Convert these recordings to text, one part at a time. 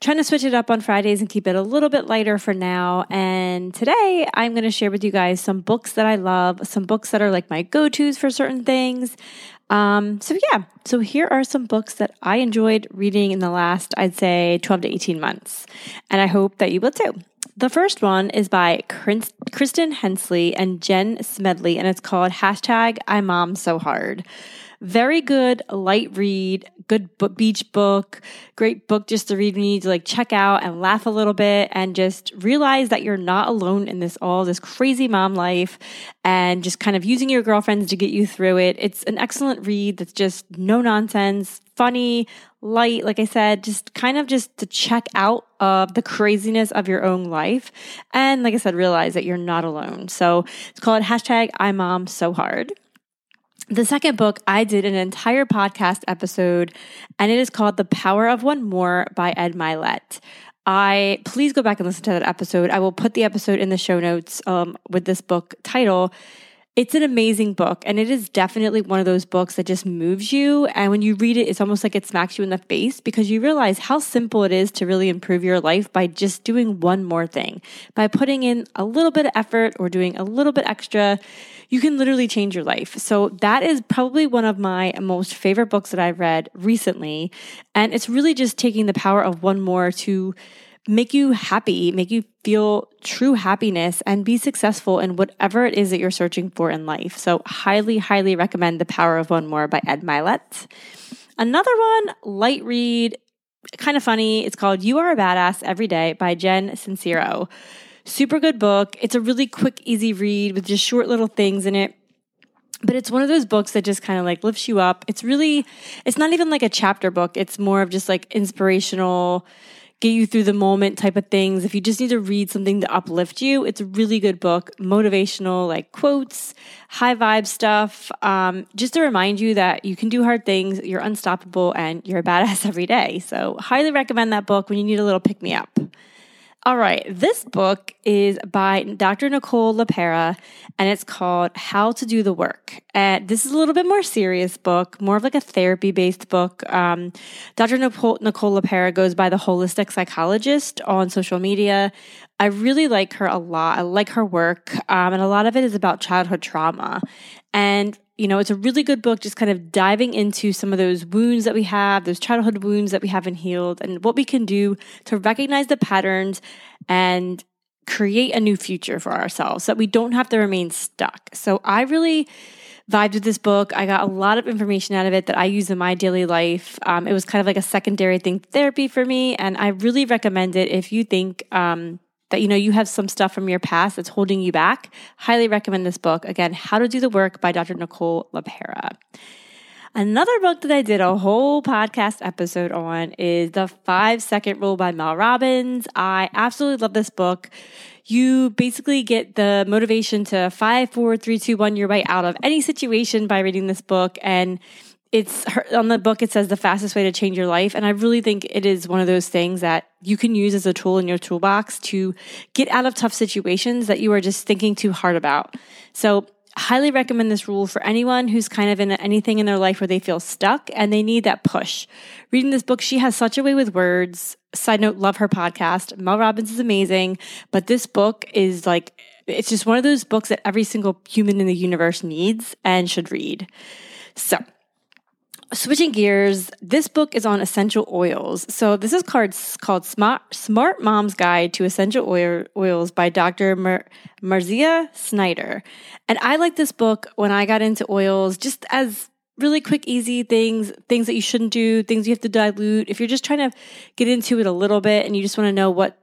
trying to switch it up on Fridays and keep it a little bit lighter for now. And today I'm going to share with you guys some books that I love, some books that are like my go tos for certain things. Um, so, yeah, so here are some books that I enjoyed reading in the last, I'd say, 12 to 18 months. And I hope that you will too. The first one is by Kristin Hensley and Jen Smedley, and it's called hashtag I Mom So Hard. Very good, light read, good book, beach book, great book just to read you need to like check out and laugh a little bit and just realize that you're not alone in this all this crazy mom life and just kind of using your girlfriends to get you through it. It's an excellent read that's just no nonsense, funny, light, like I said, just kind of just to check out of the craziness of your own life. And like I said, realize that you're not alone. So it's called hashtag I mom so hard. The second book, I did an entire podcast episode, and it is called The Power of One More by Ed Mylett. I please go back and listen to that episode. I will put the episode in the show notes um, with this book title. It's an amazing book, and it is definitely one of those books that just moves you. And when you read it, it's almost like it smacks you in the face because you realize how simple it is to really improve your life by just doing one more thing. By putting in a little bit of effort or doing a little bit extra, you can literally change your life. So that is probably one of my most favorite books that I've read recently. And it's really just taking the power of one more to make you happy, make you feel true happiness, and be successful in whatever it is that you're searching for in life. So, highly, highly recommend The Power of One More by Ed Mylett. Another one, light read, kind of funny. It's called You Are a Badass Every Day by Jen Sincero. Super good book. It's a really quick, easy read with just short little things in it. But it's one of those books that just kind of like lifts you up. It's really, it's not even like a chapter book. It's more of just like inspirational, get you through the moment type of things. If you just need to read something to uplift you, it's a really good book. Motivational, like quotes, high vibe stuff. Um, just to remind you that you can do hard things, you're unstoppable, and you're a badass every day. So, highly recommend that book when you need a little pick me up. All right, this book is by Dr. Nicole LePera and it's called How to Do the Work. And this is a little bit more serious book, more of like a therapy based book. Um, Dr. Nicole, Nicole LePera goes by the holistic psychologist on social media. I really like her a lot. I like her work, um, and a lot of it is about childhood trauma. And you know, it's a really good book, just kind of diving into some of those wounds that we have, those childhood wounds that we haven't healed, and what we can do to recognize the patterns and create a new future for ourselves so that we don't have to remain stuck. So I really vibed with this book. I got a lot of information out of it that I use in my daily life. Um, it was kind of like a secondary thing therapy for me, and I really recommend it if you think um, that you know you have some stuff from your past that's holding you back, highly recommend this book. Again, How to Do the Work by Dr. Nicole LePera. Another book that I did a whole podcast episode on is The Five Second Rule by Mel Robbins. I absolutely love this book. You basically get the motivation to five, four, three, two, one your way out of any situation by reading this book. And it's her, on the book it says the fastest way to change your life and i really think it is one of those things that you can use as a tool in your toolbox to get out of tough situations that you are just thinking too hard about so highly recommend this rule for anyone who's kind of in anything in their life where they feel stuck and they need that push. Reading this book, she has such a way with words. Side note, love her podcast. Mel Robbins is amazing, but this book is like, it's just one of those books that every single human in the universe needs and should read. So, switching gears, this book is on essential oils. So this is called, called Smart, Smart Mom's Guide to Essential Oil, Oils by Dr. Mar- Mariza Snyder. And I like this book when I got into oils just as really quick, easy things, things that you shouldn't do, things you have to dilute. If you're just trying to get into it a little bit and you just want to know what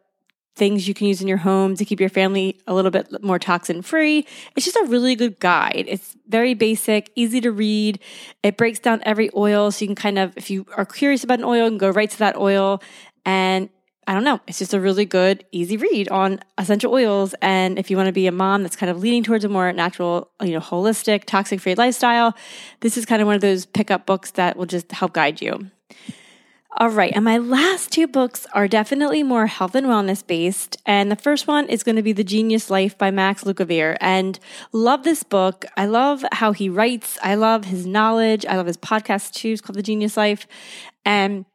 things you can use in your home to keep your family a little bit more toxin free. It's just a really good guide. It's very basic, easy to read. It breaks down every oil. So you can kind of, if you are curious about an oil, you can go right to that oil. And I don't know, it's just a really good, easy read on essential oils. And if you want to be a mom that's kind of leaning towards a more natural, you know, holistic, toxic free lifestyle, this is kind of one of those pickup books that will just help guide you. All right. And my last two books are definitely more health and wellness based. And the first one is going to be The Genius Life by Max Lugavere. And love this book. I love how he writes. I love his knowledge. I love his podcast too. It's called The Genius Life. And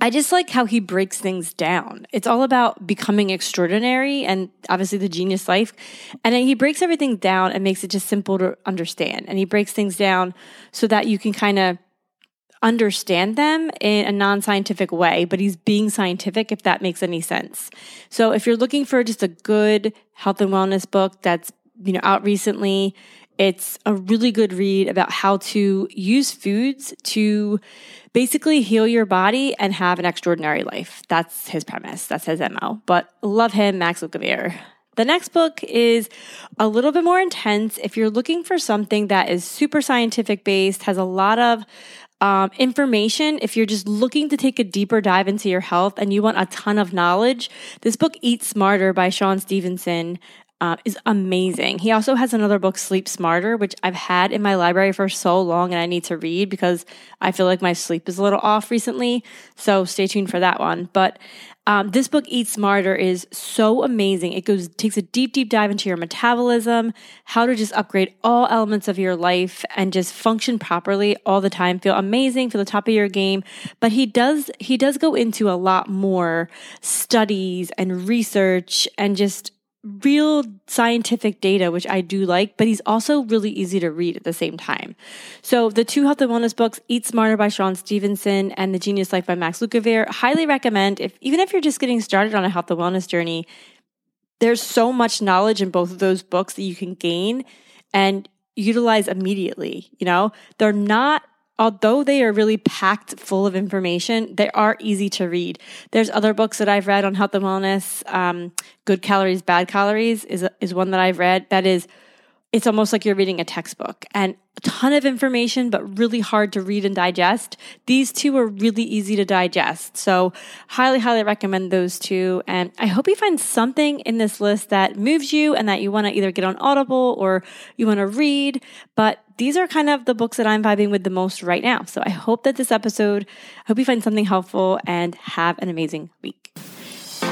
I just like how he breaks things down. It's all about becoming extraordinary and obviously the genius life. And he breaks everything down and makes it just simple to understand. And he breaks things down so that you can kind of understand them in a non scientific way, but he's being scientific if that makes any sense. So if you're looking for just a good health and wellness book that's, you know, out recently, it's a really good read about how to use foods to basically heal your body and have an extraordinary life. That's his premise. That's his MO. But love him, Max Lugavere. The next book is a little bit more intense. If you're looking for something that is super scientific based, has a lot of um, information, if you're just looking to take a deeper dive into your health and you want a ton of knowledge, this book, Eat Smarter by Shawn Stevenson, uh, is amazing. He also has another book, Sleep Smarter, which I've had in my library for so long and I need to read because I feel like my sleep is a little off recently. So stay tuned for that one. But um, this book, Eat Smarter, is so amazing. It goes takes a deep, deep dive into your metabolism, how to just upgrade all elements of your life and just function properly all the time, feel amazing, feel the top of your game. But he does he does go into a lot more studies and research and just real scientific data, which I do like, but he's also really easy to read at the same time. So the two health and wellness books, Eat Smarter by Shawn Stevenson and The Genius Life by Max Lugavere, highly recommend if even if you're just getting started on a health and wellness journey, there's so much knowledge in both of those books that you can gain and utilize immediately. You know, they're not although they are really packed full of information, they are easy to read. There's other books that I've read on health and wellness. Um, Good Calories, Bad Calories is, is one that I've read that is, it's almost like you're reading a textbook and a ton of information, but really hard to read and digest. These two are really easy to digest. So highly, highly recommend those two. And I hope you find something in this list that moves you and that you want to either get on Audible or you want to read. But these are kind of the books that I'm vibing with the most right now. So I hope that this episode, I hope you find something helpful and have an amazing week.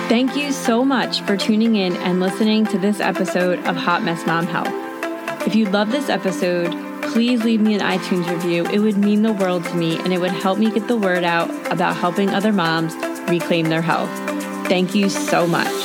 Thank you so much for tuning in and listening to this episode of Hot Mess Mom Health. If you love this episode, please leave me an iTunes review. It would mean the world to me and it would help me get the word out about helping other moms reclaim their health. Thank you so much.